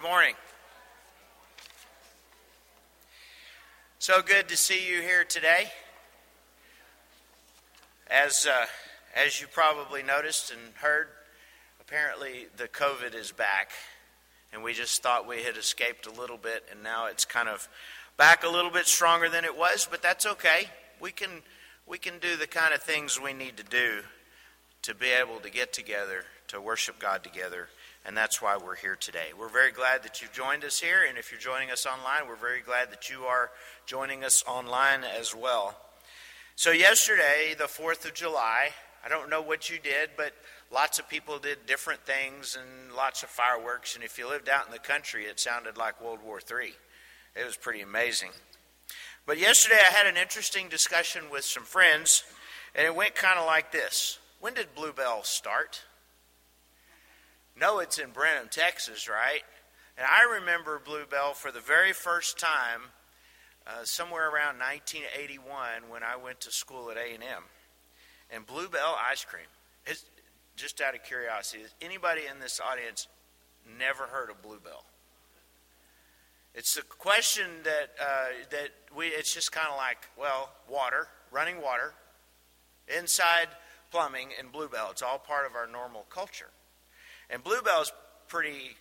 Good morning. So good to see you here today. As, uh, as you probably noticed and heard, apparently the COVID is back. And we just thought we had escaped a little bit, and now it's kind of back a little bit stronger than it was, but that's okay. We can, we can do the kind of things we need to do to be able to get together, to worship God together and that's why we're here today. We're very glad that you've joined us here, and if you're joining us online, we're very glad that you are joining us online as well. So, yesterday, the 4th of July, I don't know what you did, but lots of people did different things and lots of fireworks, and if you lived out in the country, it sounded like World War III. It was pretty amazing. But yesterday, I had an interesting discussion with some friends, and it went kind of like this When did Bluebell start? Know it's in Brenham, Texas, right? And I remember Bluebell for the very first time uh, somewhere around 1981 when I went to school at A&M. And Bluebell ice cream. It's, just out of curiosity, has anybody in this audience never heard of Bluebell? It's a question that uh, that we. It's just kind of like well, water, running water, inside plumbing, and Bluebell. It's all part of our normal culture. And Bluebell's pretty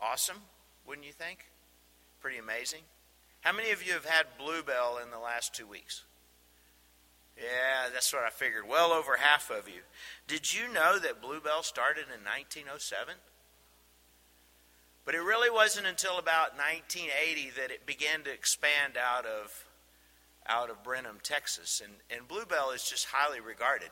awesome, wouldn't you think? Pretty amazing. How many of you have had Bluebell in the last two weeks? Yeah, that's what I figured. Well over half of you. Did you know that Bluebell started in 1907? But it really wasn't until about 1980 that it began to expand out of out of Brenham, Texas. And, and Bluebell is just highly regarded.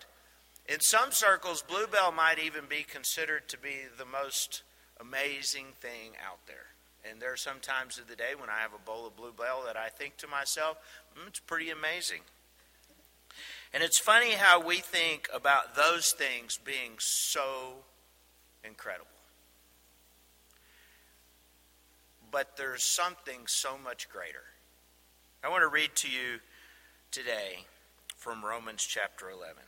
In some circles, bluebell might even be considered to be the most amazing thing out there. And there are some times of the day when I have a bowl of bluebell that I think to myself, mm, it's pretty amazing. And it's funny how we think about those things being so incredible. But there's something so much greater. I want to read to you today from Romans chapter 11.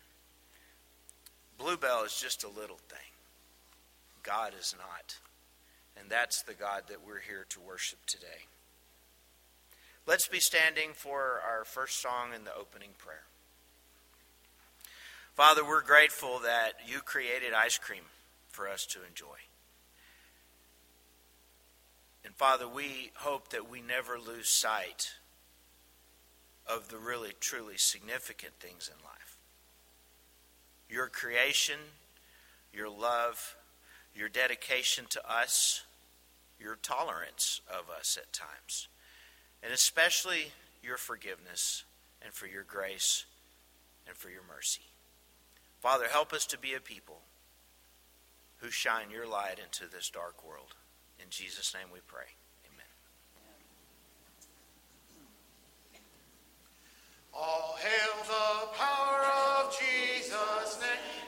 Bluebell is just a little thing. God is not. And that's the God that we're here to worship today. Let's be standing for our first song in the opening prayer. Father, we're grateful that you created ice cream for us to enjoy. And Father, we hope that we never lose sight of the really, truly significant things in life your creation, your love, your dedication to us, your tolerance of us at times, and especially your forgiveness and for your grace and for your mercy. Father, help us to be a people who shine your light into this dark world. In Jesus' name we pray. All hail the power of Jesus' name.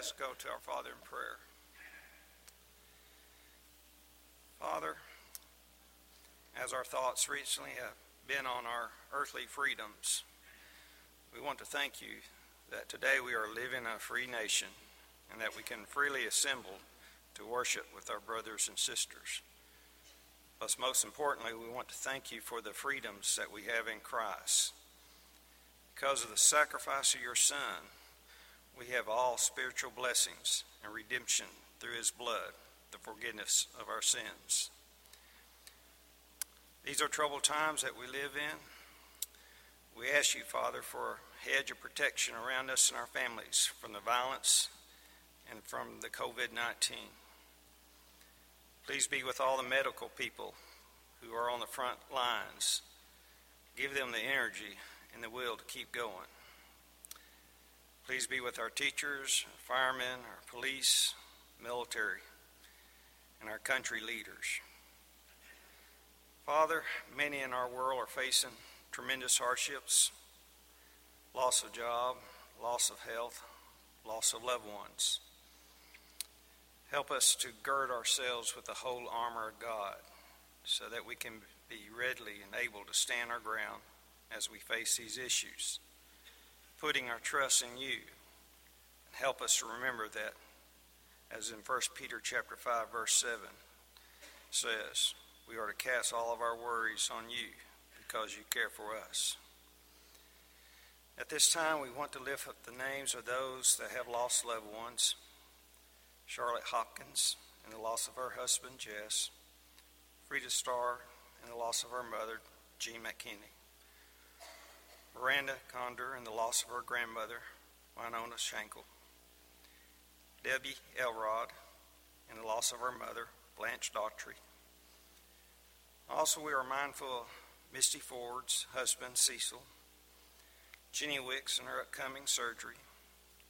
Us go to our Father in prayer. Father, as our thoughts recently have been on our earthly freedoms, we want to thank you that today we are living a free nation and that we can freely assemble to worship with our brothers and sisters. But most importantly, we want to thank you for the freedoms that we have in Christ. Because of the sacrifice of your Son, we have all spiritual blessings and redemption through his blood, the forgiveness of our sins. These are troubled times that we live in. We ask you, Father, for a hedge of protection around us and our families from the violence and from the COVID 19. Please be with all the medical people who are on the front lines. Give them the energy and the will to keep going. Please be with our teachers, our firemen, our police, military, and our country leaders. Father, many in our world are facing tremendous hardships loss of job, loss of health, loss of loved ones. Help us to gird ourselves with the whole armor of God so that we can be readily and able to stand our ground as we face these issues, putting our trust in you. And help us to remember that, as in 1 Peter chapter 5, verse 7 says, we are to cast all of our worries on you because you care for us. At this time, we want to lift up the names of those that have lost loved ones. Charlotte Hopkins and the loss of her husband, Jess, Frida Starr and the loss of her mother, Jean McKinney, Miranda Condor and the loss of her grandmother, Winona Shankel, Debbie Elrod and the loss of her mother, Blanche Daughtry. Also, we are mindful of Misty Ford's husband, Cecil, Jenny Wicks and her upcoming surgery,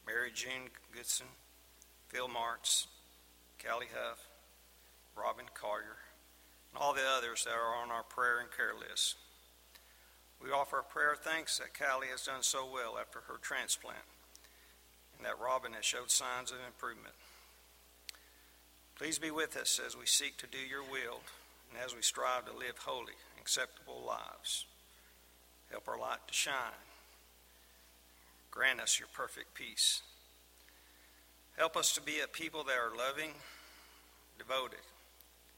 Mary June Goodson, Phil Martz, Callie Huff, Robin Collier, and all the others that are on our prayer and care list. We offer a prayer thanks that Callie has done so well after her transplant and that Robin has showed signs of improvement. Please be with us as we seek to do your will and as we strive to live holy, acceptable lives. Help our light to shine. Grant us your perfect peace. Help us to be a people that are loving, devoted,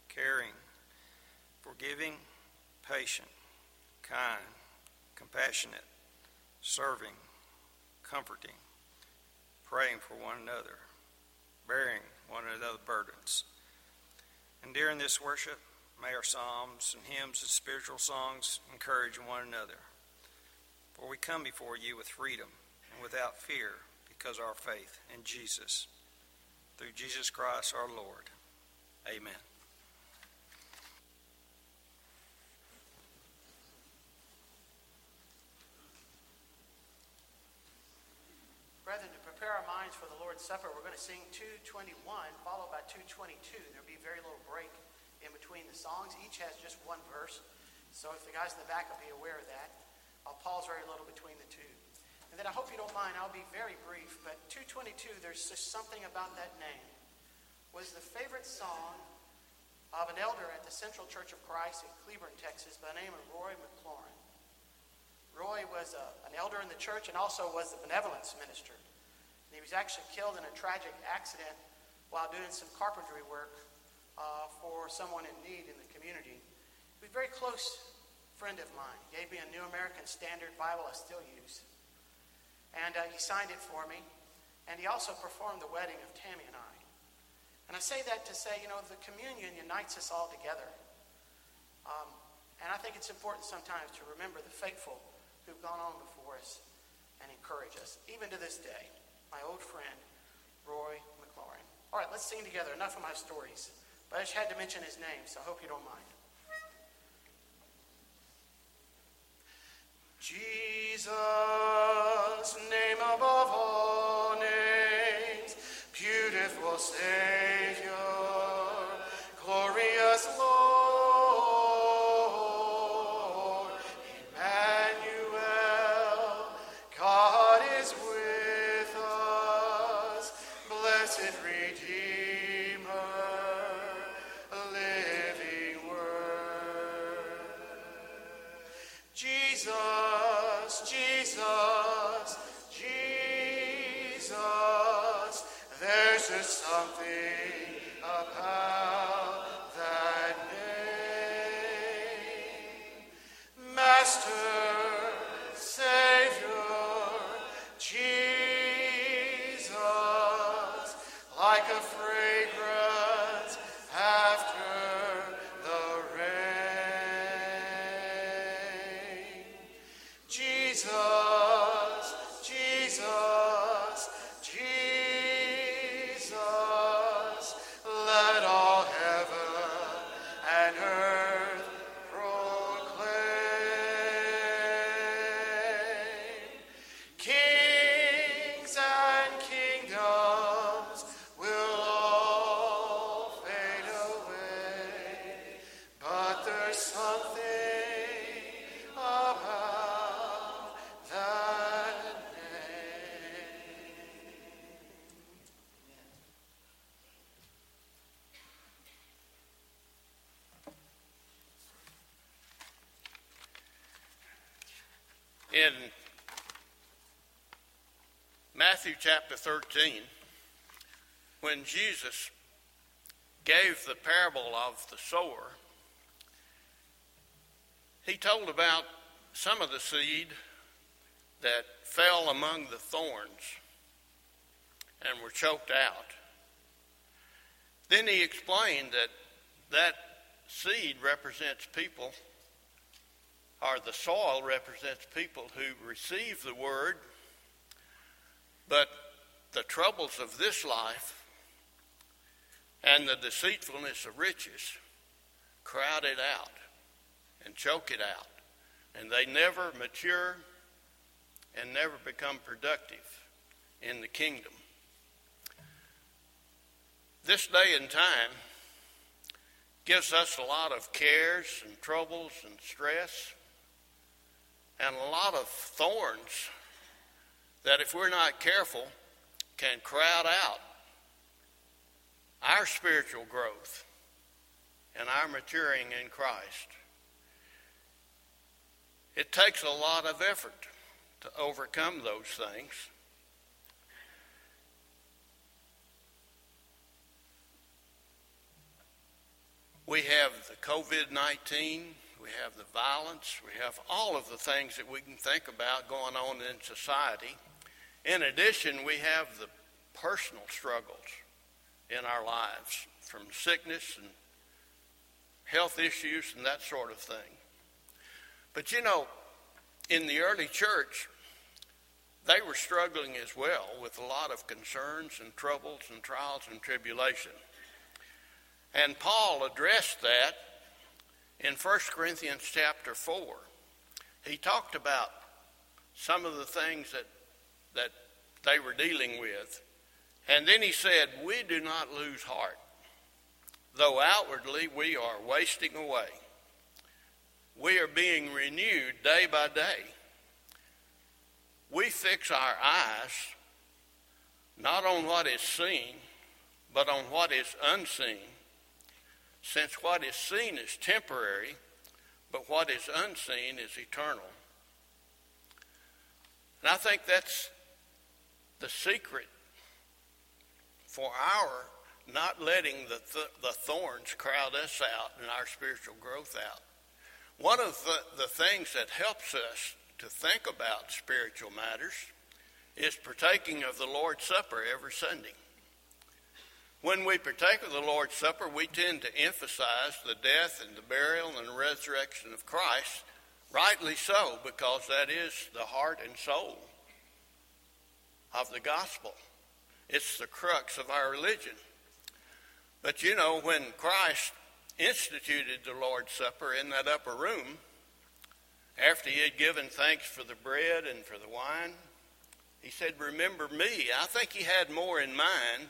caring, forgiving, patient, kind, compassionate, serving, comforting, praying for one another, bearing one another's burdens. And during this worship, may our psalms and hymns and spiritual songs encourage one another. For we come before you with freedom and without fear because our faith in Jesus. Through Jesus Christ our Lord. Amen. Brethren, to prepare our minds for the Lord's Supper, we're going to sing 221, followed by 222. There'll be very little break in between the songs. Each has just one verse. So if the guys in the back will be aware of that, I'll pause very little between the two. And then I hope you don't mind, I'll be very brief, but 222, there's just something about that name. Was the favorite song of an elder at the Central Church of Christ in Cleburne, Texas, by the name of Roy McLaurin. Roy was a, an elder in the church and also was the benevolence minister. And he was actually killed in a tragic accident while doing some carpentry work uh, for someone in need in the community. He was a very close friend of mine. He gave me a New American Standard Bible I still use. And uh, he signed it for me. And he also performed the wedding of Tammy and I. And I say that to say, you know, the communion unites us all together. Um, and I think it's important sometimes to remember the faithful who've gone on before us and encourage us, even to this day. My old friend, Roy McLaurin. All right, let's sing together. Enough of my stories. But I just had to mention his name, so I hope you don't mind. Jesus, name above all names, beautiful Savior, in Matthew chapter 13, when Jesus gave the parable of the sower, he told about some of the seed that fell among the thorns and were choked out. Then he explained that that seed represents people or the soil represents people who receive the word, but the troubles of this life and the deceitfulness of riches crowd it out and choke it out. And they never mature and never become productive in the kingdom. This day and time gives us a lot of cares and troubles and stress and a lot of thorns that, if we're not careful, can crowd out our spiritual growth and our maturing in Christ. It takes a lot of effort to overcome those things. We have the COVID 19, we have the violence, we have all of the things that we can think about going on in society. In addition, we have the personal struggles in our lives from sickness and health issues and that sort of thing. But you know, in the early church, they were struggling as well with a lot of concerns and troubles and trials and tribulation. And Paul addressed that in 1 Corinthians chapter 4. He talked about some of the things that, that they were dealing with. And then he said, We do not lose heart, though outwardly we are wasting away. We are being renewed day by day. We fix our eyes not on what is seen, but on what is unseen since what is seen is temporary, but what is unseen is eternal. And I think that's the secret for our not letting the, th- the thorns crowd us out and our spiritual growth out. One of the, the things that helps us to think about spiritual matters is partaking of the Lord's Supper every Sunday. When we partake of the Lord's Supper, we tend to emphasize the death and the burial and the resurrection of Christ, rightly so, because that is the heart and soul of the gospel. It's the crux of our religion. But you know, when Christ instituted the Lord's Supper in that upper room, after he had given thanks for the bread and for the wine, he said, Remember me. I think he had more in mind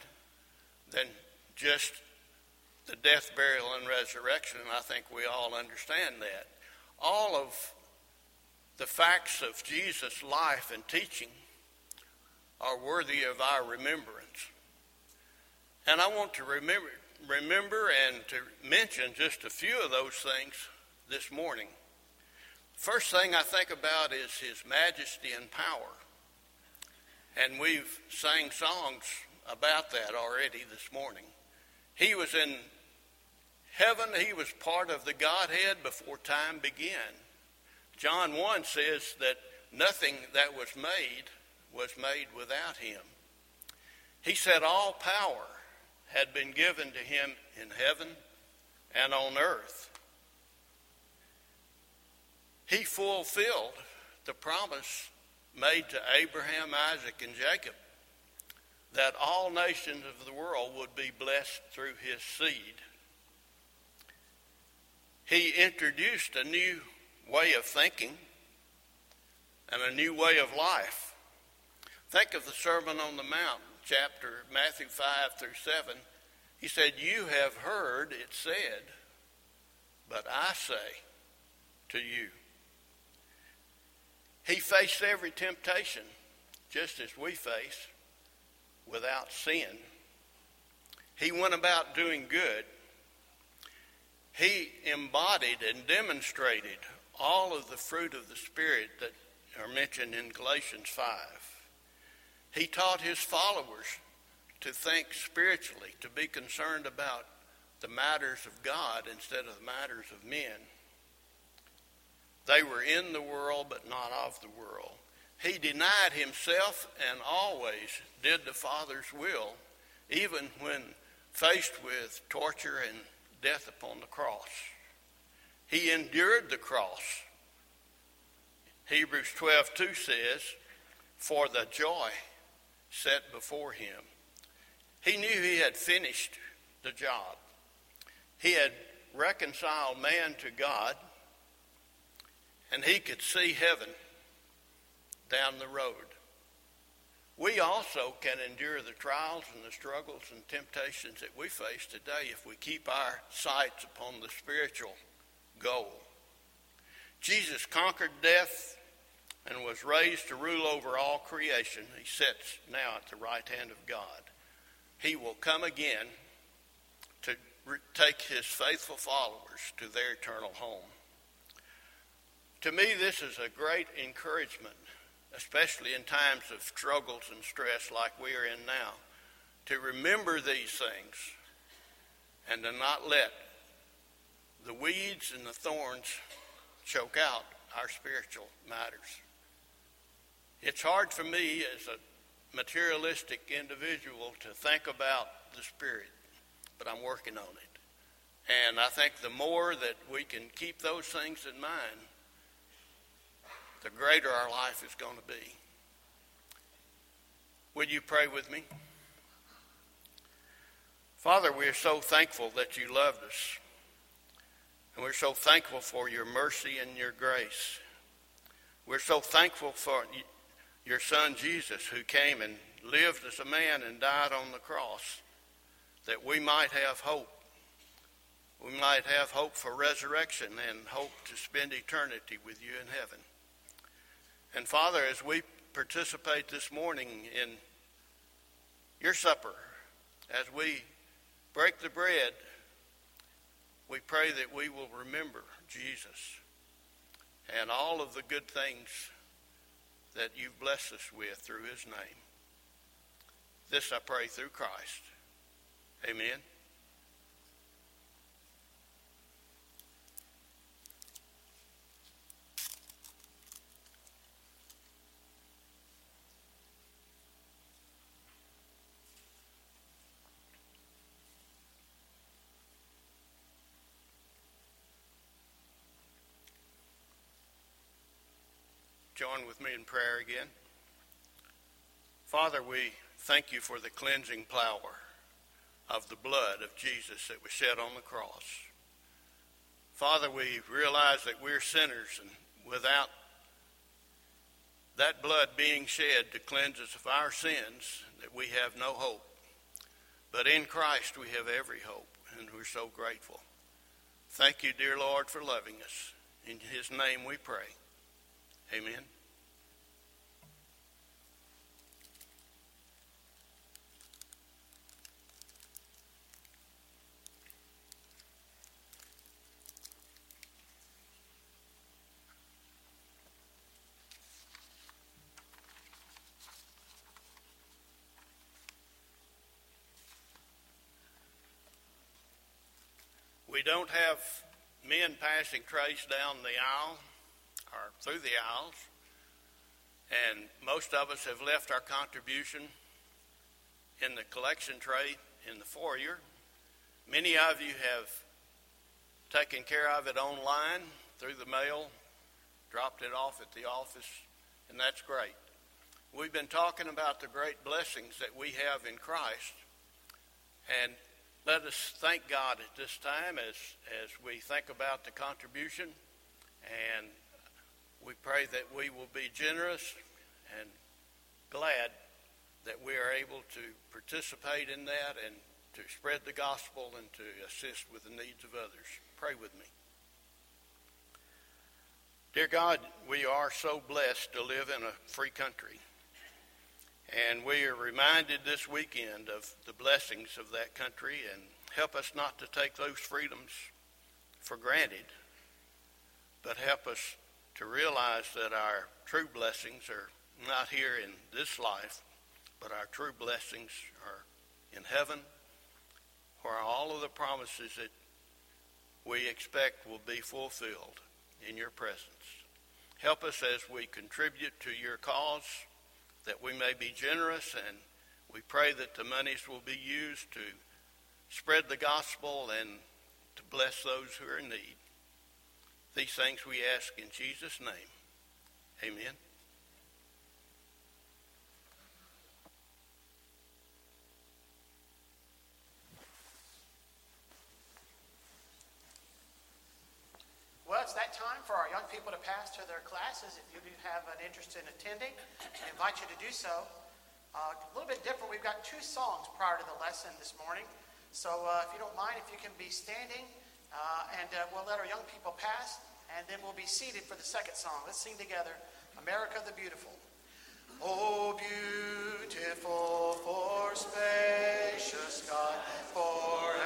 than just the death, burial, and resurrection. I think we all understand that. All of the facts of Jesus' life and teaching are worthy of our remembrance. And I want to remember, remember and to mention just a few of those things this morning. First thing I think about is his majesty and power. And we've sang songs about that already this morning. He was in heaven, he was part of the Godhead before time began. John 1 says that nothing that was made was made without him. He said all power had been given to him in heaven and on earth. He fulfilled the promise made to Abraham, Isaac, and Jacob that all nations of the world would be blessed through his seed. He introduced a new way of thinking and a new way of life. Think of the Sermon on the Mount, chapter Matthew 5 through 7. He said, You have heard it said, but I say to you. He faced every temptation just as we face without sin. He went about doing good. He embodied and demonstrated all of the fruit of the Spirit that are mentioned in Galatians 5. He taught his followers to think spiritually, to be concerned about the matters of God instead of the matters of men. They were in the world, but not of the world. He denied himself and always did the Father's will, even when faced with torture and death upon the cross. He endured the cross. Hebrews 12:2 says, "For the joy set before him." He knew he had finished the job. He had reconciled man to God and he could see heaven down the road. We also can endure the trials and the struggles and temptations that we face today if we keep our sights upon the spiritual goal. Jesus conquered death and was raised to rule over all creation. He sits now at the right hand of God. He will come again to take his faithful followers to their eternal home. To me, this is a great encouragement, especially in times of struggles and stress like we are in now, to remember these things and to not let the weeds and the thorns choke out our spiritual matters. It's hard for me as a materialistic individual to think about the Spirit, but I'm working on it. And I think the more that we can keep those things in mind, the greater our life is going to be. Would you pray with me? Father, we are so thankful that you loved us. And we're so thankful for your mercy and your grace. We're so thankful for your son Jesus who came and lived as a man and died on the cross that we might have hope. We might have hope for resurrection and hope to spend eternity with you in heaven. And Father, as we participate this morning in your supper, as we break the bread, we pray that we will remember Jesus and all of the good things that you've blessed us with through his name. This I pray through Christ. Amen. Join with me in prayer again? Father, we thank you for the cleansing power of the blood of Jesus that was shed on the cross. Father, we realize that we're sinners and without that blood being shed to cleanse us of our sins, that we have no hope. But in Christ we have every hope, and we're so grateful. Thank you, dear Lord, for loving us. In his name we pray. Amen. We don't have men passing trays down the aisle or through the aisles. And most of us have left our contribution in the collection tray in the foyer. Many of you have taken care of it online through the mail, dropped it off at the office, and that's great. We've been talking about the great blessings that we have in Christ. And let us thank God at this time as, as we think about the contribution. And we pray that we will be generous and glad that we are able to participate in that and to spread the gospel and to assist with the needs of others. Pray with me. Dear God, we are so blessed to live in a free country. And we are reminded this weekend of the blessings of that country and help us not to take those freedoms for granted, but help us to realize that our true blessings are not here in this life, but our true blessings are in heaven, where all of the promises that we expect will be fulfilled in your presence. Help us as we contribute to your cause, that we may be generous, and we pray that the monies will be used to spread the gospel and to bless those who are in need. These things we ask in Jesus' name. Amen. Well, it's that time for our young people to pass to their classes. If you do have an interest in attending, I invite you to do so. Uh, a little bit different, we've got two songs prior to the lesson this morning. So uh, if you don't mind, if you can be standing, uh, and uh, we'll let our young people pass, and then we'll be seated for the second song. Let's sing together America the Beautiful. Oh, beautiful for spacious sky, for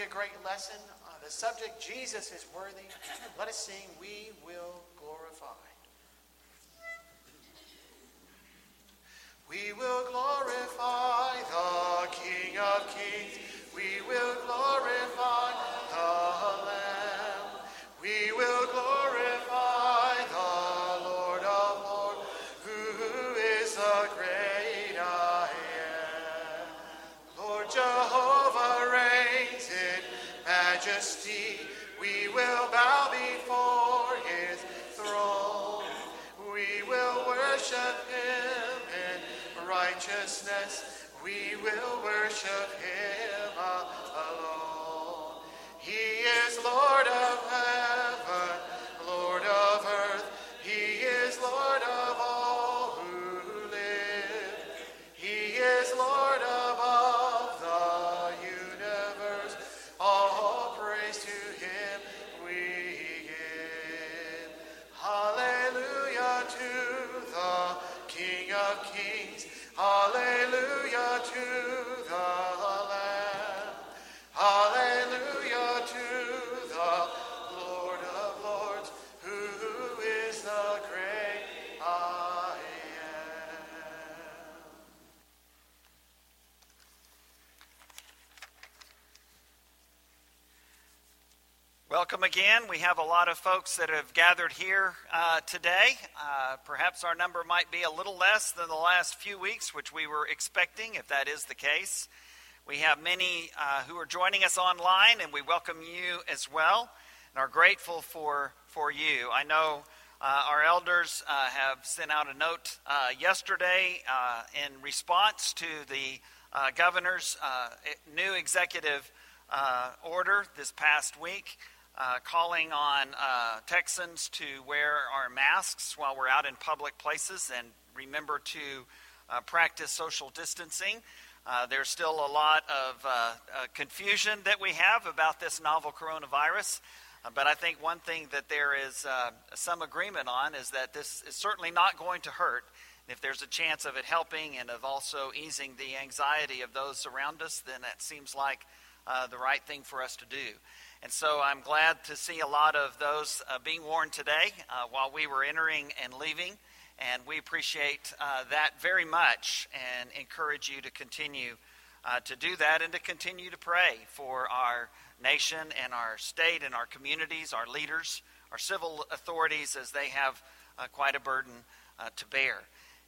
be a great lesson, uh, the subject Jesus is worthy, let us sing We Will We will worship him uh, alone. He is Lord again. We have a lot of folks that have gathered here uh, today. Uh, perhaps our number might be a little less than the last few weeks, which we were expecting, if that is the case. We have many uh, who are joining us online, and we welcome you as well and are grateful for, for you. I know uh, our elders uh, have sent out a note uh, yesterday in response to the governor's new executive uh, order this past week, uh, calling on uh, Texans to wear our masks while we're out in public places and remember to uh, practice social distancing. Uh, there's still a lot of uh, uh, confusion that we have about this novel coronavirus. But I think one thing that there is some agreement on is that this is certainly not going to hurt. If there's a chance of it helping and of also easing the anxiety of those around us, then that seems like the right thing for us to do. And so I'm glad to see a lot of those uh, being worn today uh, while we were entering and leaving. And we appreciate uh, that very much and encourage you to continue uh, to do that and to continue to pray for our nation and our state and our communities, our leaders, our civil authorities, as they have uh, quite a burden uh, to bear.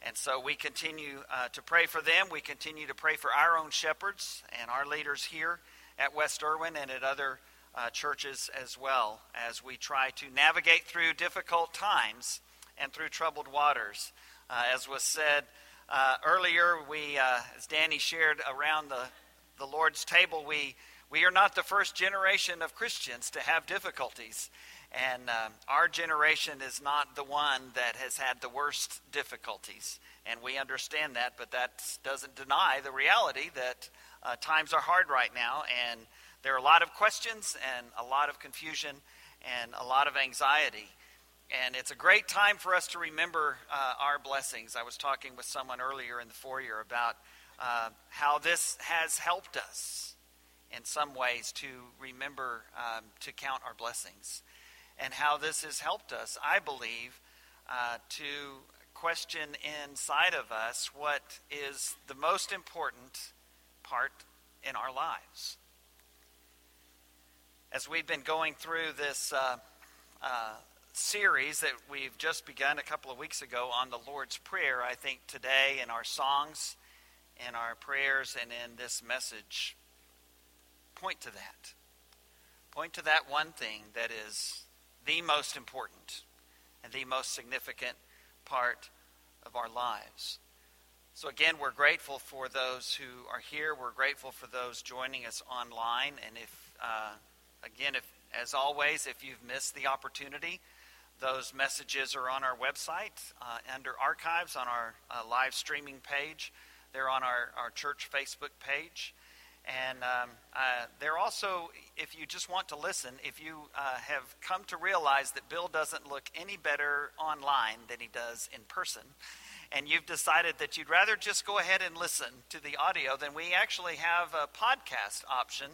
And so we continue to pray for them. We continue to pray for our own shepherds and our leaders here at West Erwin and at other uh, churches as well as we try to navigate through difficult times and through troubled waters. Uh, as was said uh, earlier, we, uh, as Danny shared around the, the Lord's table, we, we are not the first generation of Christians to have difficulties. And um, our generation is not the one that has had the worst difficulties. And we understand that, but that doesn't deny the reality that uh, times are hard right now. And there are a lot of questions and a lot of confusion and a lot of anxiety. And it's a great time for us to remember uh, our blessings. I was talking with someone earlier in the foyer about uh, how this has helped us in some ways to remember um, to count our blessings, and how this has helped us, I believe, uh, to question inside of us what is the most important part in our lives. As we've been going through this uh, uh, series that we've just begun a couple of weeks ago on the Lord's Prayer, I think today in our songs, in our prayers, and in this message, point to that. Point to that one thing that is the most important and the most significant part of our lives. So, again, we're grateful for those who are here. We're grateful for those joining us online. And if, uh, again, if, as always, if you've missed the opportunity, those messages are on our website uh, under archives on our uh, live streaming page. They're on our, our church Facebook page. And um, uh, they're also, if you just want to listen, if you uh, have come to realize that Bill doesn't look any better online than he does in person, and you've decided that you'd rather just go ahead and listen to the audio, then we actually have a podcast option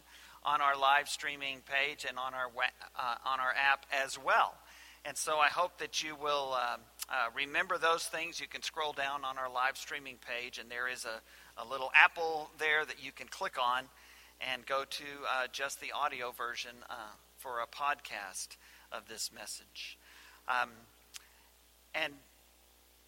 on our live streaming page and on our, uh, on our app as well. And so I hope that you will um, uh, remember those things. You can scroll down on our live streaming page, and there is a, a little apple there that you can click on and go to uh, just the audio version uh, for a podcast of this message. Um, and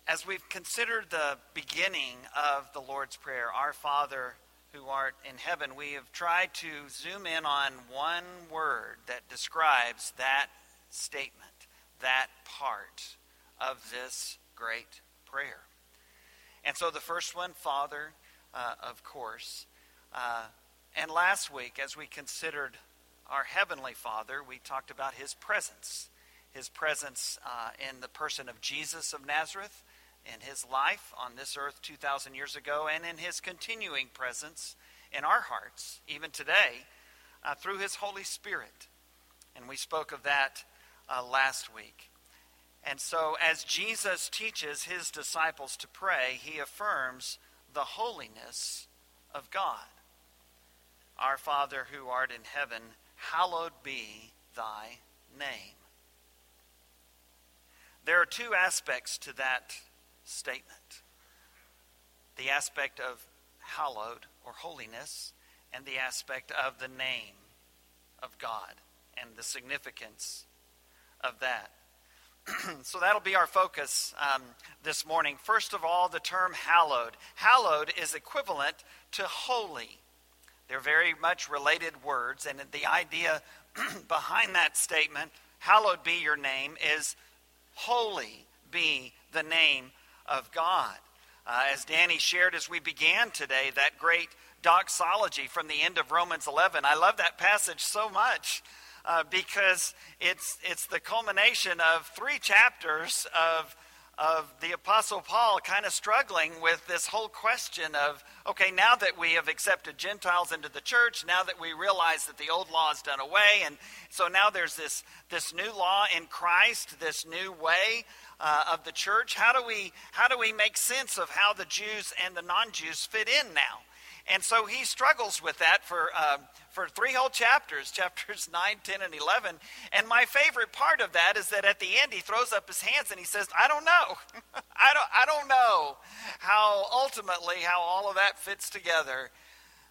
as we've considered the beginning of the Lord's Prayer, Our Father who art in heaven, we have tried to zoom in on one word that describes that statement, that part of this great prayer. And so the first one, Father, uh, of course. Uh, and last week, as we considered our Heavenly Father, we talked about His presence. His presence uh, in the person of Jesus of Nazareth, in His life on this earth 2,000 years ago, and in His continuing presence in our hearts, even today, uh, through His Holy Spirit. And we spoke of that uh, last week. And so, as Jesus teaches His disciples to pray, He affirms the holiness of God. Our Father who art in heaven, hallowed be thy name. There are two aspects to that statement the aspect of hallowed or holiness, and the aspect of the name of God and the significance of that. so that'll be our focus um, this morning. First of all, the term hallowed. Hallowed is equivalent to holy. They're very much related words, and the idea behind that statement, hallowed be your name, is holy be the name of God. Uh, as Danny shared as we began today, that great doxology from the end of Romans 11, I love that passage so much uh, because it's, it's the culmination of three chapters of, of the Apostle Paul kind of struggling with this whole question of okay, now that we have accepted Gentiles into the church, now that we realize that the old law is done away, and so now there's this, this new law in Christ, this new way. Uh, of the church how do we how do we make sense of how the jews and the non-jews fit in now and so he struggles with that for, uh, for three whole chapters, chapters 9, 10, and 11. And my favorite part of that is that at the end he throws up his hands and he says, I don't know. I, don't, I don't know how ultimately how all of that fits together.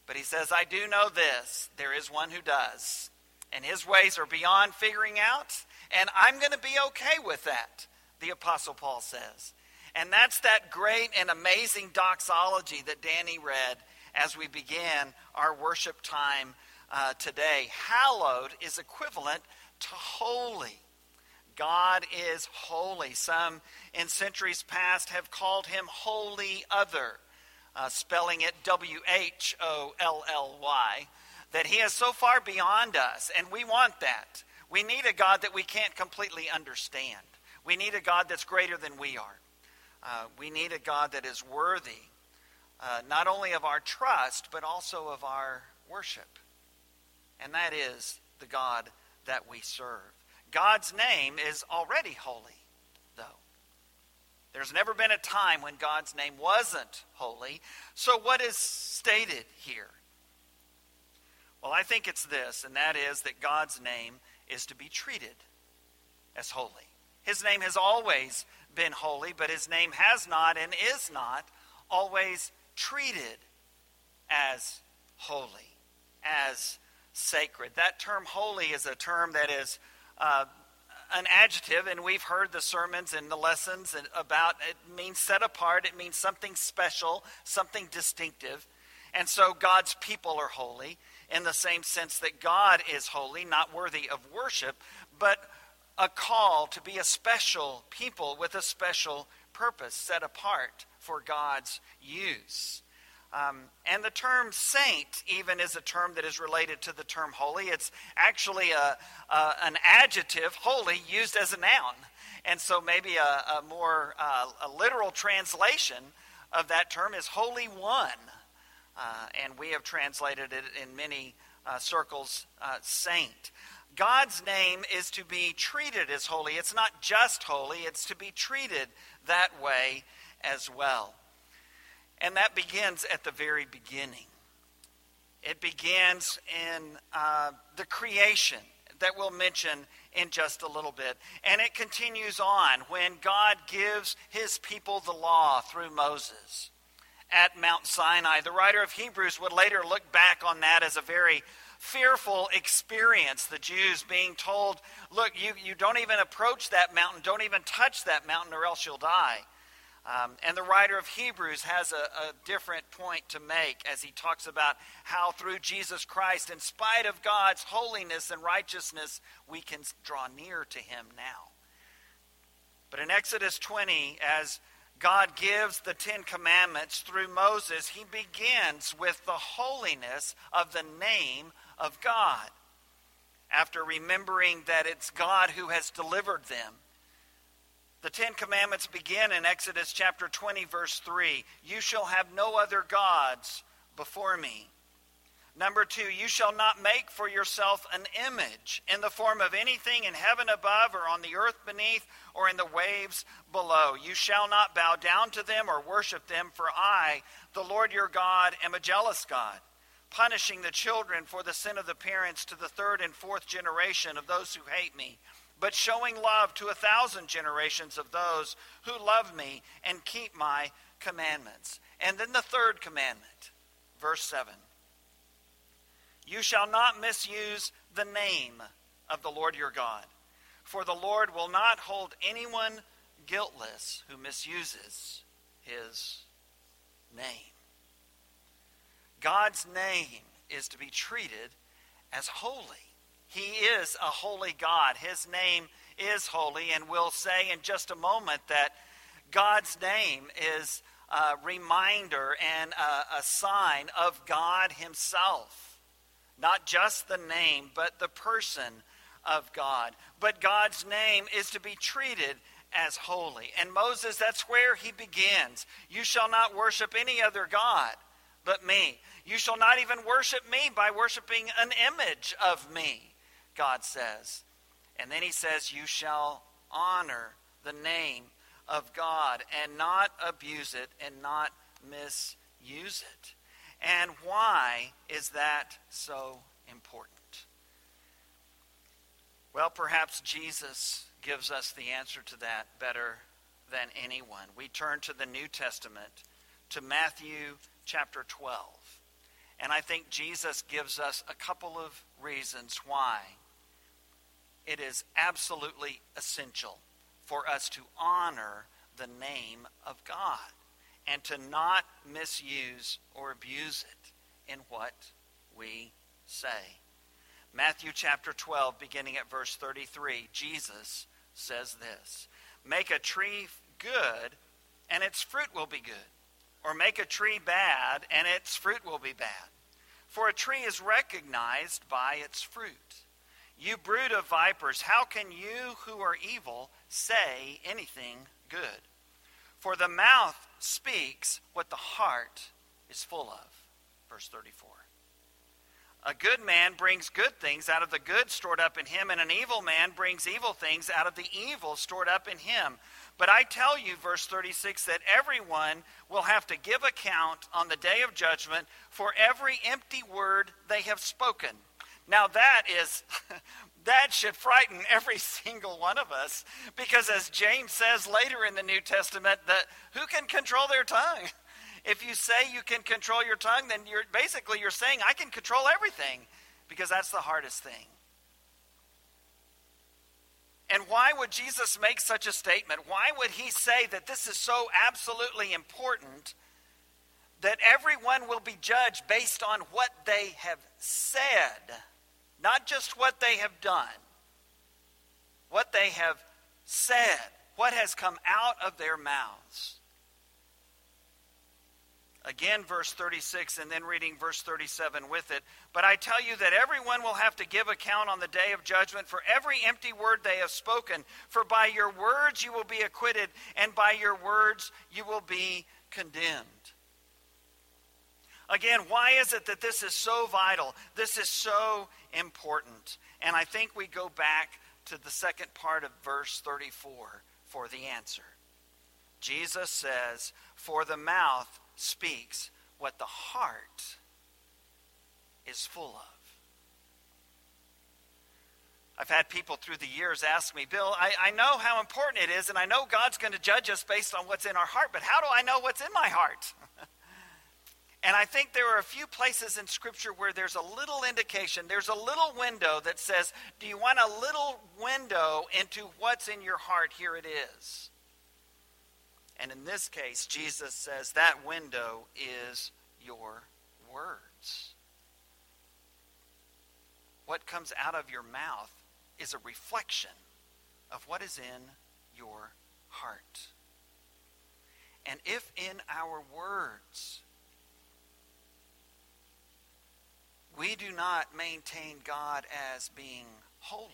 But he says, I do know this there is one who does. And his ways are beyond figuring out. And I'm going to be okay with that, the Apostle Paul says. And that's that great and amazing doxology that Danny read as we began our worship time uh, today. Hallowed is equivalent to holy. God is holy. Some in centuries past have called him holy other, uh, spelling it W H O L L Y, that he is so far beyond us, and we want that. We need a God that we can't completely understand. We need a God that's greater than we are. Uh, we need a God that is worthy uh, not only of our trust, but also of our worship. And that is the God that we serve. God's name is already holy, though. There's never been a time when God's name wasn't holy. So, what is stated here? Well, I think it's this, and that is that God's name is to be treated as holy. His name has always been holy, but his name has not and is not always treated as holy, as sacred. That term holy is a term that is uh, an adjective, and we've heard the sermons and the lessons about it means set apart, it means something special, something distinctive. And so God's people are holy in the same sense that God is holy, not worthy of worship, but a call to be a special people with a special purpose set apart for God's use. Um, and the term saint even is a term that is related to the term holy. It's actually a, a an adjective, holy, used as a noun. And so maybe a, a more uh, a literal translation of that term is Holy One. Uh, and we have translated it in many uh, circles, uh, saint. God's name is to be treated as holy. It's not just holy, it's to be treated that way as well. And that begins at the very beginning. It begins in uh, the creation that we'll mention in just a little bit. And it continues on when God gives his people the law through Moses at Mount Sinai. The writer of Hebrews would later look back on that as a very fearful experience. The Jews being told, look, you, you don't even approach that mountain, don't even touch that mountain, or else you'll die. Um, and the writer of Hebrews has a, a, different point to make as he talks about how through Jesus Christ, in spite of God's holiness and righteousness, we can draw near to him now. But in Exodus 20, as God gives the Ten Commandments through Moses, he begins with the holiness of the name of God. After remembering that it's God who has delivered them, the Ten Commandments begin in Exodus chapter 20, verse 3 You shall have no other gods before me. Number two, you shall not make for yourself an image in the form of anything in heaven above or on the earth beneath or in the waves below. You shall not bow down to them or worship them, for I, the Lord your God, am a jealous God, punishing the children for the sin of the parents to the third and fourth generation of those who hate me, but showing love to a thousand generations of those who love me and keep my commandments. And then the third commandment, verse 7. You shall not misuse the name of the Lord your God, for the Lord will not hold anyone guiltless who misuses his name. God's name is to be treated as holy. He is a holy God. His name is holy, and we'll say in just a moment that God's name is a reminder and a, a sign of God Himself. Not just the name, but the person of God. But God's name is to be treated as holy. And Moses, that's where he begins. You shall not worship any other God but me. You shall not even worship me by worshiping an image of me, God says. And then he says, You shall honor the name of God and not abuse it and not misuse it. And why is that so important? Well, perhaps Jesus gives us the answer to that better than anyone. We turn to the New Testament, to Matthew chapter 12. And I think Jesus gives us a couple of reasons why it is absolutely essential for us to honor the name of God and to not misuse or abuse it in what we say. Matthew chapter 12, beginning at verse 33, Jesus says this Make a tree good, and its fruit will be good. Or make a tree bad, and its fruit will be bad. For a tree is recognized by its fruit. You brood of vipers, how can you who are evil say anything good? For the mouth speaks what the heart is full of. Verse 34. A good man brings good things out of the good stored up in him, and an evil man brings evil things out of the evil stored up in him. But I tell you, verse 36, that everyone will have to give account on the day of judgment for every empty word they have spoken. Now, that is that should frighten every single one of us because as James says later in the New Testament that who can control their tongue? If you say you can control your tongue, then you're basically you're saying I can control everything because that's the hardest thing. And why would Jesus make such a statement? Why would he say that this is so absolutely important that everyone will be judged based on what they have said? Not just what they have done, what they have said, what has come out of their mouths. Again, verse 36, and then reading verse 37 with it. But I tell you that everyone will have to give account on the day of judgment for every empty word they have spoken. For by your words you will be acquitted, and by your words you will be condemned. Again, why is it that this is so vital? This is so important. And I think we go back to the second part of verse 34 for the answer. Jesus says, For the mouth speaks what the heart is full of. I've had people through the years ask me, Bill, I, I know how important it is, and I know God's going to judge us based on what's in our heart, but how do I know what's in my heart? And I think there are a few places in Scripture where there's a little indication, there's a little window that says, Do you want a little window into what's in your heart? Here it is. And in this case, Jesus says that window is your words. What comes out of your mouth is a reflection of what is in your heart. And if in our words we do not maintain God as being holy,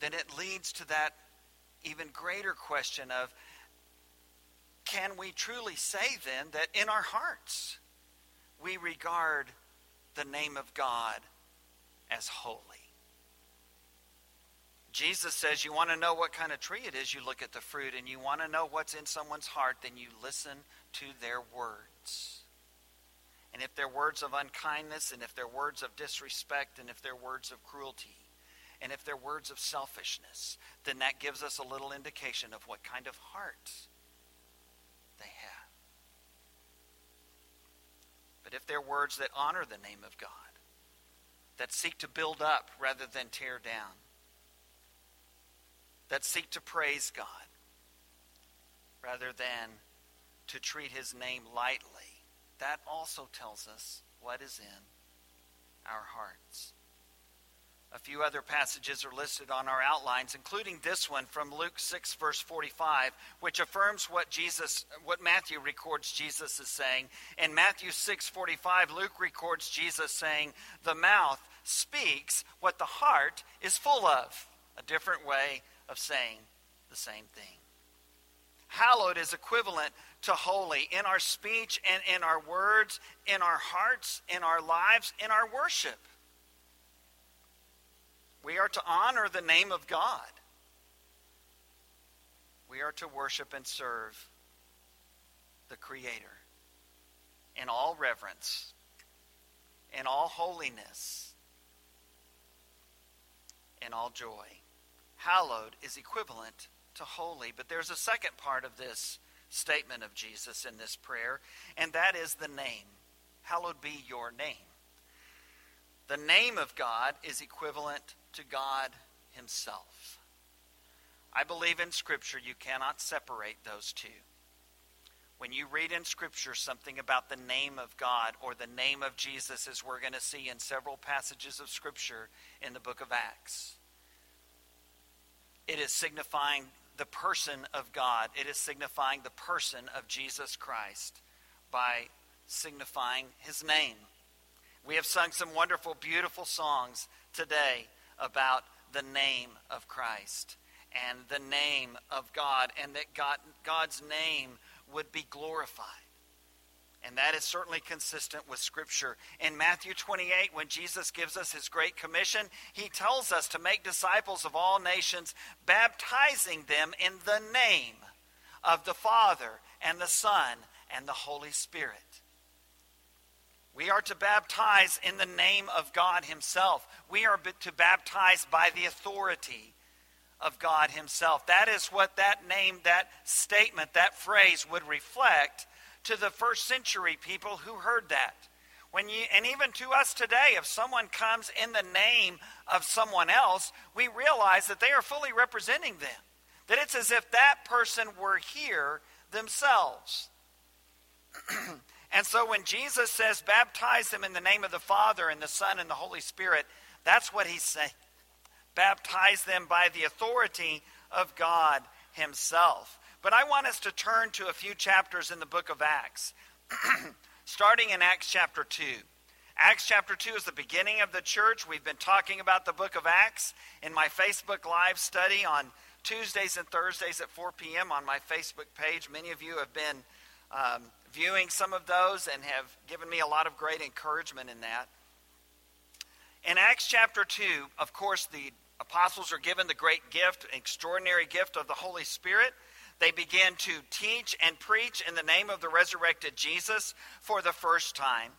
then it leads to that even greater question of can we truly say then that in our hearts we regard the name of God as holy? Jesus says you want to know what kind of tree it is, you look at the fruit, and you want to know what's in someone's heart, then you listen to their words. And if they're words of unkindness, and if they're words of disrespect, and if they're words of cruelty, and if they're words of selfishness, then that gives us a little indication of what kind of heart they have. But if they're words that honor the name of God, that seek to build up rather than tear down, that seek to praise God rather than to treat his name lightly, that also tells us what is in our hearts. A few other passages are listed on our outlines, including this one from Luke 6, verse 45, which affirms what Jesus, what Matthew records Jesus is saying. In Matthew 6, 45, Luke records Jesus saying, The mouth speaks what the heart is full of. A different way of saying the same thing. Hallowed is equivalent to holy in our speech and in our words, in our hearts, in our lives, in our worship. We are to honor the name of God. We are to worship and serve the Creator in all reverence, in all holiness, in all joy hallowed is equivalent to holy. But there's a second part of this statement of Jesus in this prayer, and that is the name. Hallowed be your name. The name of God is equivalent to God Himself. I believe in Scripture you cannot separate those two. When you read in Scripture something about the name of God or the name of Jesus, as we're going to see in several passages of Scripture in the book of Acts, it is signifying the person of God. It is signifying the person of Jesus Christ by signifying his name. We have sung some wonderful, beautiful songs today about the name of Christ and the name of God, and that God, God's name would be glorified. And that is certainly consistent with Scripture. In Matthew 28, when Jesus gives us his great commission, he tells us to make disciples of all nations, baptizing them in the name of the Father and the Son and the Holy Spirit. We are to baptize in the name of God Himself. We are to baptize by the authority of God Himself. That is what that name, that statement, that phrase would reflect to the first century people who heard that. When you, and even to us today, if someone comes in the name of someone else, we realize that they are fully representing them. That it's as if that person were here themselves. and so when Jesus says, baptize them in the name of the Father and the Son and the Holy Spirit, that's what he's saying. Baptize them by the authority of God Himself. But I want us to turn to a few chapters in the book of Acts, starting in Acts chapter 2. Acts chapter 2 is the beginning of the church. We've been talking about the book of Acts in my Facebook Live study on Tuesdays and Thursdays at 4 p.m. on my Facebook page. Many of you have been um, viewing some of those and have given me a lot of great encouragement in that. In Acts chapter 2, of course, the apostles are given the great gift, extraordinary gift of the Holy Spirit. They began to teach and preach in the name of the resurrected Jesus for the first time.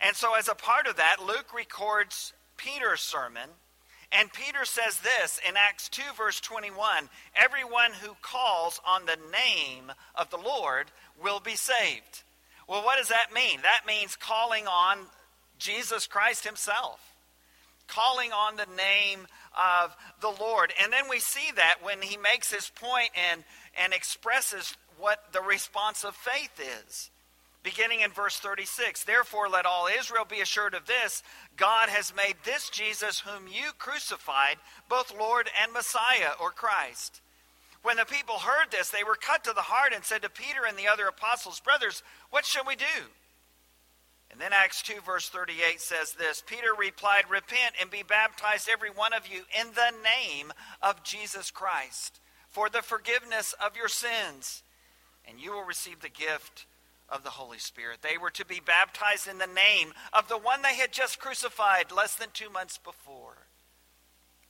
And so, as a part of that, Luke records Peter's sermon. And Peter says this in Acts 2, verse 21 Everyone who calls on the name of the Lord will be saved. Well, what does that mean? That means calling on Jesus Christ himself. calling on the name of the Lord. And then we see that when he makes his point and, and expresses what the response of faith is. Beginning in verse 36 Therefore, let all Israel be assured of this God has made this Jesus, whom you crucified, both Lord and Messiah, or Christ. When the people heard this, they were cut to the heart and said to Peter and the other apostles, Brothers, what shall we do? And then Acts 2, verse 38 says this Peter replied, Repent and be baptized, every one of you, in the name of Jesus Christ, for the forgiveness of your sins, and you will receive the gift of the Holy Spirit. They were to be baptized in the name of the one they had just crucified less than two months before,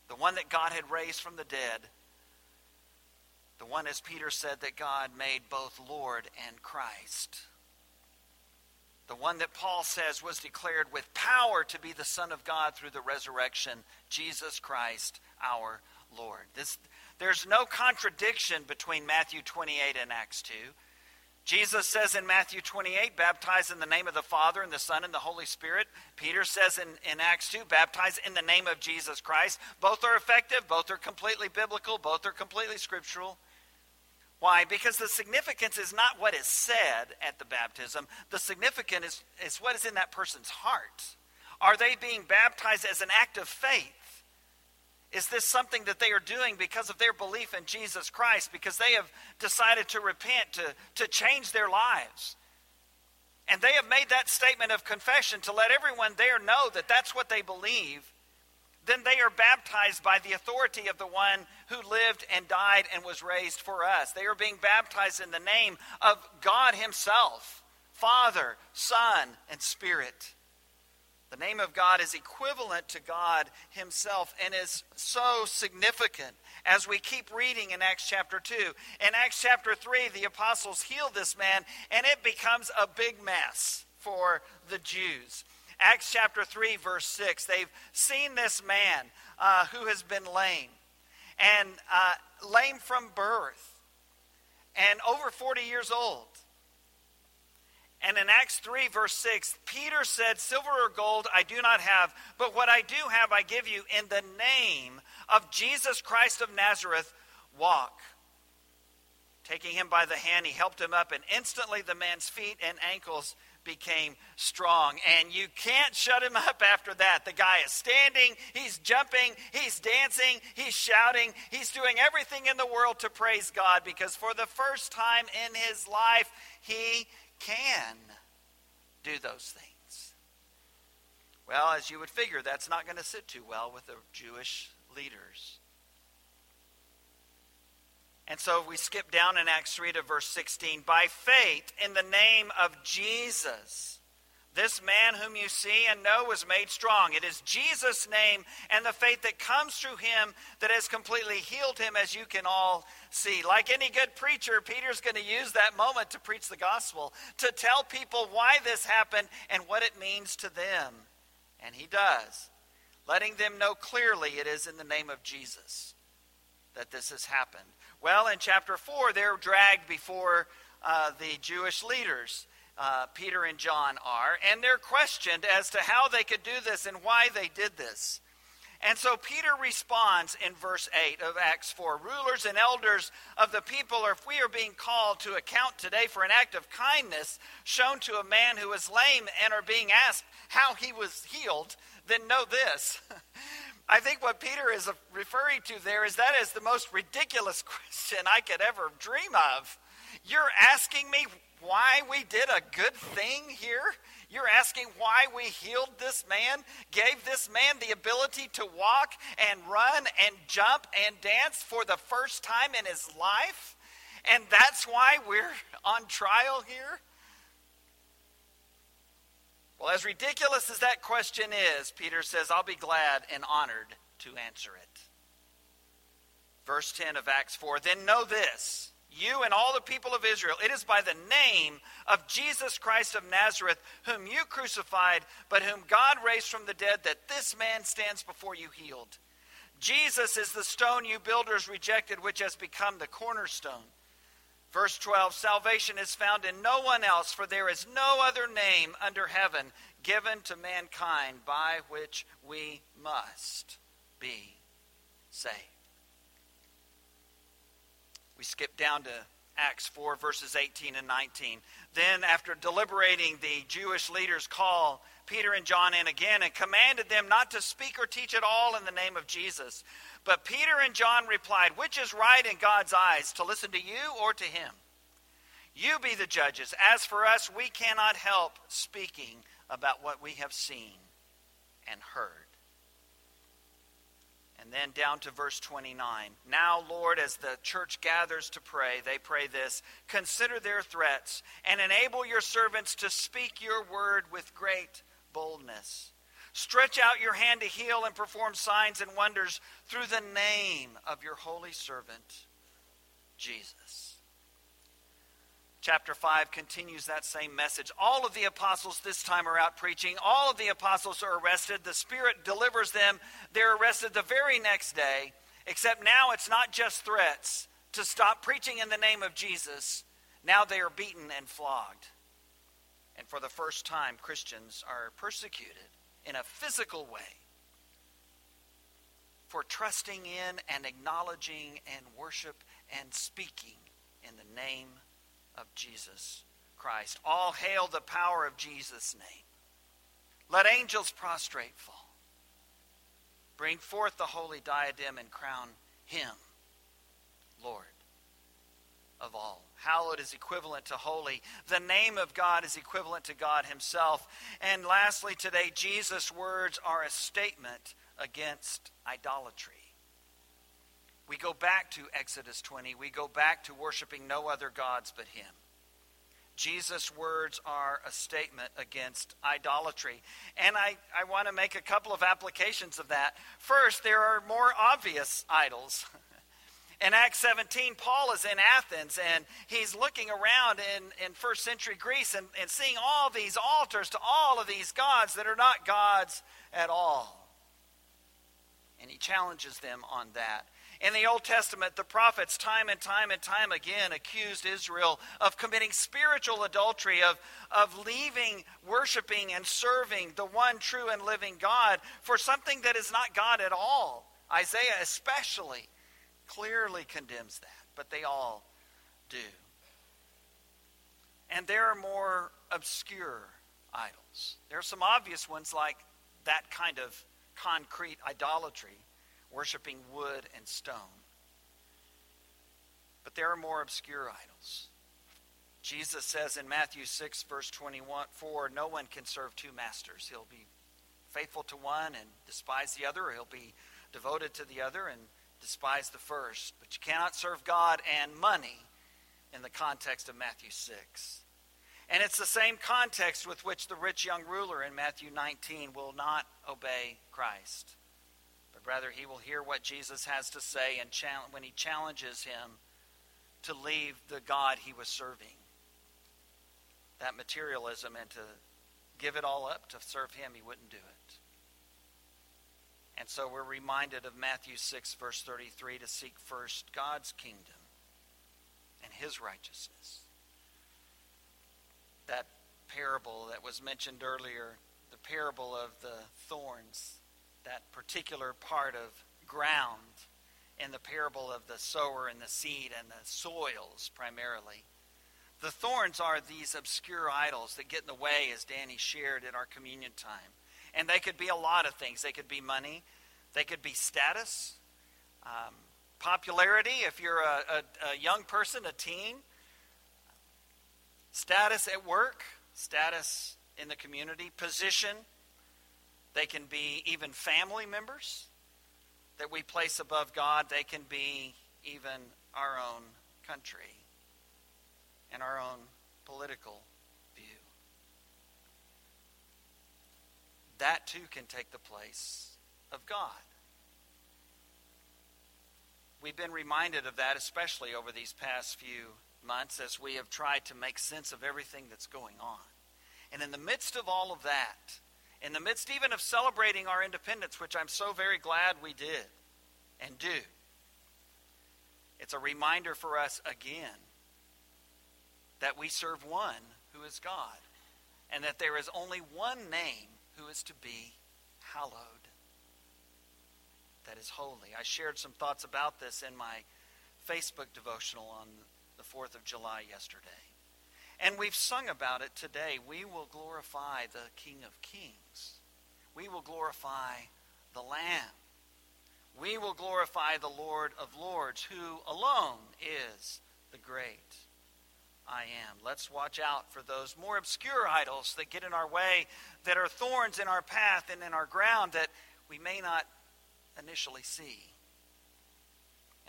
the one that God had raised from the dead the one, as Peter said, that God made both Lord and Christ. The one that Paul says was declared with power to be the Son of God through the resurrection, Jesus Christ our Lord. This, there's no contradiction between Matthew 28 and Acts 2. Jesus says in Matthew 28, baptize in the name of the Father and the Son and the Holy Spirit. Peter says in, in Acts 2, baptize in the name of Jesus Christ. Both are effective, both are completely biblical, both are completely scriptural. Why? Because the significance is not what is said at the baptism, the significance is, is what is in that person's heart. Are they being baptized as an act of faith? Is this something that they are doing because of their belief in Jesus Christ, because they have decided to repent, to, to change their lives? And they have made that statement of confession to let everyone there know that that's what they believe then they are baptized by the authority of the one who lived and died and was raised for us. They are being baptized in the name of God Himself Father, Son, and Spirit. The name of God is equivalent to God Himself and is so significant as we keep reading in Acts chapter 2. In Acts chapter 3, the apostles heal this man, and it becomes a big mess for the Jews. Acts chapter 3, verse 6. They've seen this man uh, who has been lame, and uh, lame from birth, and over 40 years old. And in Acts 3, verse 6, Peter said, Silver or gold I do not have, but what I do have I give you in the name of Jesus Christ of Nazareth, walk. Taking him by the hand, he helped him up, and instantly the man's feet and ankles became strong. And you can't shut him up after that. The guy is standing, he's jumping, he's dancing, he's shouting, he's doing everything in the world to praise God because for the first time in his life, he can do those things. Well, as you would figure, that's not going to sit too well with the Jewish leaders. And so we skip down in Acts 3 to verse 16. By faith in the name of Jesus, this man whom you see and know was made strong. It is Jesus' name and the faith that comes through him that has completely healed him, as you can all see. Like any good preacher, Peter's going to use that moment to preach the gospel, to tell people why this happened and what it means to them. And he does, letting them know clearly it is in the name of Jesus that this has happened. Well, in chapter 4, they're dragged before uh, the Jewish leaders. Uh, Peter and John are, and they're questioned as to how they could do this and why they did this. And so Peter responds in verse 8 of Acts 4 Rulers and elders of the people, if we are being called to account today for an act of kindness shown to a man who is lame and are being asked how he was healed, then know this I think what Peter is referring to there is that is the most ridiculous question I could ever dream of. You're asking me why we did a good thing here? You're asking why we healed this man, gave this man the ability to walk and run and jump and dance for the first time in his life? And that's why we're on trial here? Well, as ridiculous as that question is, Peter says, I'll be glad and honored to answer it. Verse 10 of Acts 4 Then know this, you and all the people of Israel, it is by the name of Jesus Christ of Nazareth, whom you crucified, but whom God raised from the dead, that this man stands before you healed. Jesus is the stone you builders rejected, which has become the cornerstone. Verse 12 Salvation is found in no one else, for there is no other name under heaven given to mankind by which we must be saved. We skip down to Acts 4, verses 18 and 19. Then, after deliberating, the Jewish leaders call Peter and John in again and commanded them not to speak or teach at all in the name of Jesus. But Peter and John replied, Which is right in God's eyes, to listen to you or to him? You be the judges. As for us, we cannot help speaking about what we have seen and heard. And then down to verse 29. Now, Lord, as the church gathers to pray, they pray this Consider their threats and enable your servants to speak your word with great boldness. Stretch out your hand to heal and perform signs and wonders through the name of your holy servant, Jesus. Chapter 5 continues that same message. All of the apostles this time are out preaching. All of the apostles are arrested. The Spirit delivers them. They're arrested the very next day, except now it's not just threats to stop preaching in the name of Jesus. Now they are beaten and flogged. And for the first time, Christians are persecuted in a physical way for trusting in and acknowledging and worship and speaking in the name of Jesus Christ. All hail the power of Jesus' name. Let angels prostrate fall. Bring forth the holy diadem and crown him Lord of all. Hallowed is equivalent to holy. The name of God is equivalent to God Himself. And lastly, today, Jesus' words are a statement against idolatry. We go back to Exodus 20. We go back to worshiping no other gods but Him. Jesus' words are a statement against idolatry. And I, I want to make a couple of applications of that. First, there are more obvious idols. In Acts 17, Paul is in Athens and he's looking around in, in first century Greece and, and seeing all these altars to all of these gods that are not gods at all. And he challenges them on that. In the Old Testament, the prophets, time and time and time again, accused Israel of committing spiritual adultery, of, of leaving worshiping and serving the one true and living God for something that is not God at all. Isaiah, especially, clearly condemns that, but they all do. And there are more obscure idols. There are some obvious ones like that kind of concrete idolatry, worshiping wood and stone. But there are more obscure idols. Jesus says in Matthew 6, verse 24, no one can serve two masters. He'll be faithful to one and despise the other, or he'll be devoted to the other and despise the first. But you cannot serve God and money in the context of Matthew 6. And it's the same context with which the rich young ruler in Matthew 19 will not obey Christ. But rather, he will hear what Jesus has to say and when he challenges him to leave the God he was serving. That materialism and to give it all up to serve him, he wouldn't do it. And so we're reminded of Matthew 6, verse 33 to seek first God's kingdom and his righteousness. That parable that was mentioned earlier, the parable of the thorns, that particular part of ground in the parable of the sower and the seed and the soils primarily. The thorns are these obscure idols that get in the way, as Danny shared in our communion time. And they could be a lot of things. They could be money, they could be status, um, popularity, if you're a, a, a young person, a teen, status at work, status in the community, position. They can be even family members that we place above God. They can be even our own country and our own political view. that too can take the place of God. We've been reminded of that, especially over these past few months, as we have tried to make sense of everything that's going on. And in the midst of all of that, in the midst even of celebrating our independence, which I'm so very glad we did and do, it's a reminder for us again that we serve one who is God, and that there is only one name who is to be hallowed. That is holy. I shared some thoughts about this in my Facebook devotional on the 4th of July yesterday. And we've sung about it today. We will glorify the King of Kings. We will glorify the Lamb. We will glorify the Lord of Lords, who alone is the great I am. Let's watch out for those more obscure idols that get in our way, that are thorns in our path and in our ground that we may not initially see,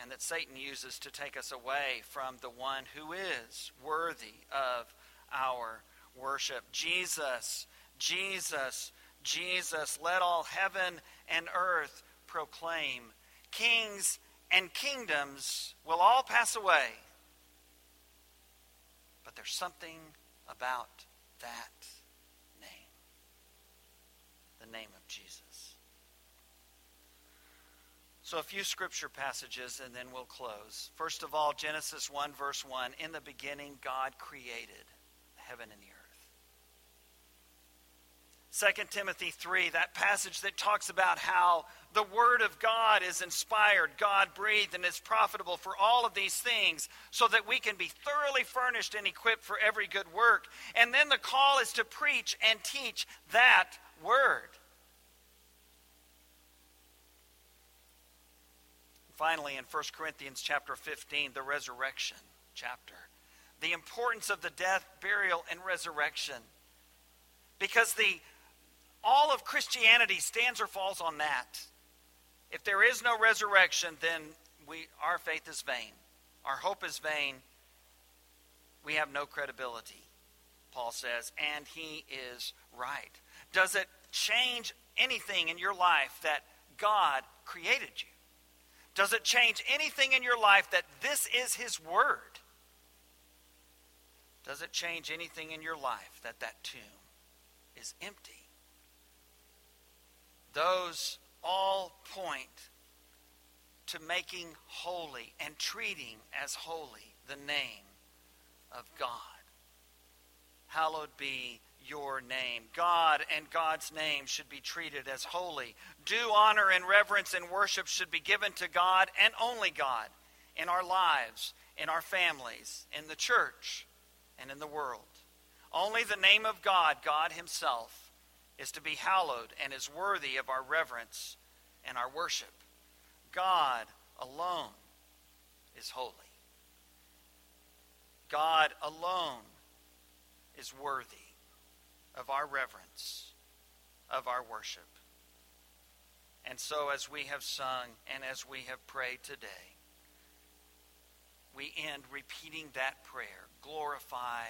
and that Satan uses to take us away from the one who is worthy of our worship. Jesus, Jesus, Jesus, let all heaven and earth proclaim. Kings and kingdoms will all pass away but there's something about that name the name of Jesus. So, a few scripture passages and then we'll close. First of all, Genesis 1, verse 1 In the beginning, God created heaven and the earth. 2 Timothy 3, that passage that talks about how the Word of God is inspired, God breathed, and is profitable for all of these things so that we can be thoroughly furnished and equipped for every good work. And then the call is to preach and teach that Word. Finally, in 1 Corinthians chapter 15, the resurrection chapter, the importance of the death, burial, and resurrection. Because the all of Christianity stands or falls on that. If there is no resurrection, then we, our faith is vain. Our hope is vain. We have no credibility, Paul says, and he is right. Does it change anything in your life that God created you? Does it change anything in your life that this is his word? Does it change anything in your life that that tomb is empty? Those all point to making holy and treating as holy the name of God. Hallowed be your name. God and God's name should be treated as holy. Due honor and reverence and worship should be given to God and only God in our lives, in our families, in the church, and in the world. Only the name of God, God Himself, is to be hallowed and is worthy of our reverence and our worship. God alone is holy. God alone is worthy of our reverence, of our worship. And so, as we have sung and as we have prayed today, we end repeating that prayer glorify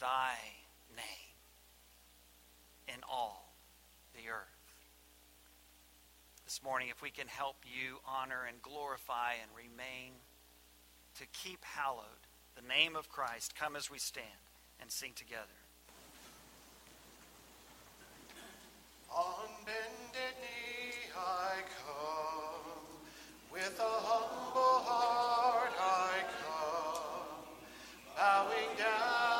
thy name in all the earth. This morning, if we can help you honor and glorify and remain to keep hallowed the name of Christ, come as we stand and sing together. On bended knee I come with a humble heart I come bowing down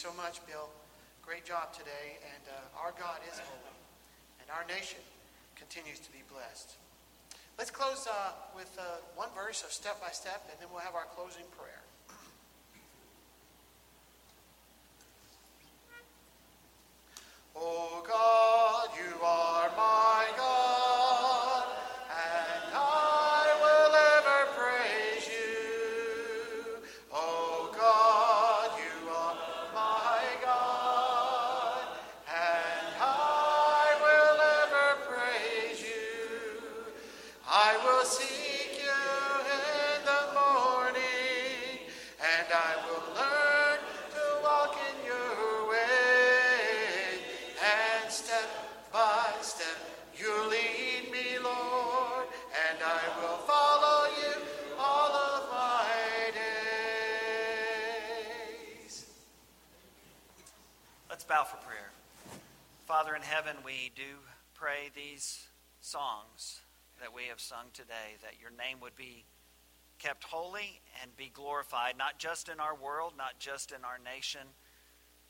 so much, Bill. Great job today. And uh, our God is holy, and our nation continues to be blessed. Let's close uh, with uh, one verse of step by step, and then we'll have our closing prayer. Heaven, we do pray these songs that we have sung today, that your name would be kept holy and be glorified, not just in our world, not just in our nation,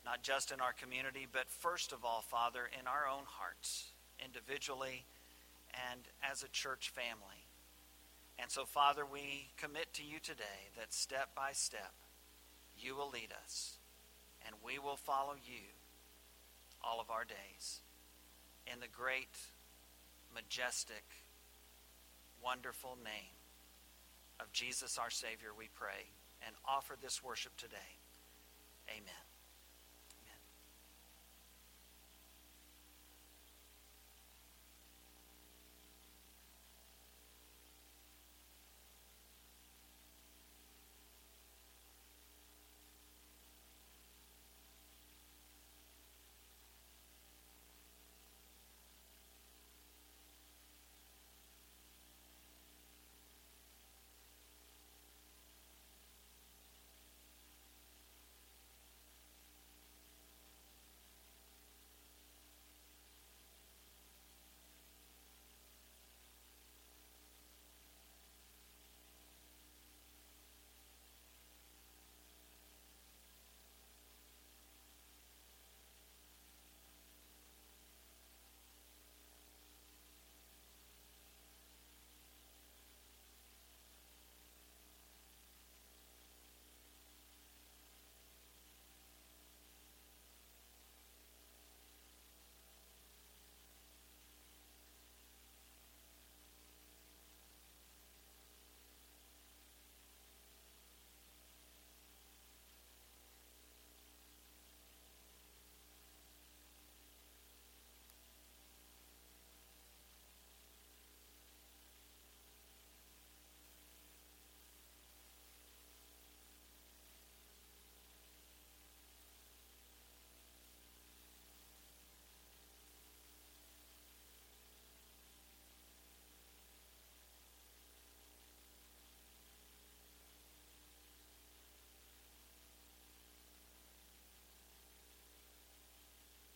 not just in our community, but first of all, Father, in our own hearts, individually and as a church family. And so, Father, we commit to you today that step by step, you will lead us, and we will follow you all of our days. In the great, majestic, wonderful name of Jesus our Savior, we pray and offer this worship today. Amen.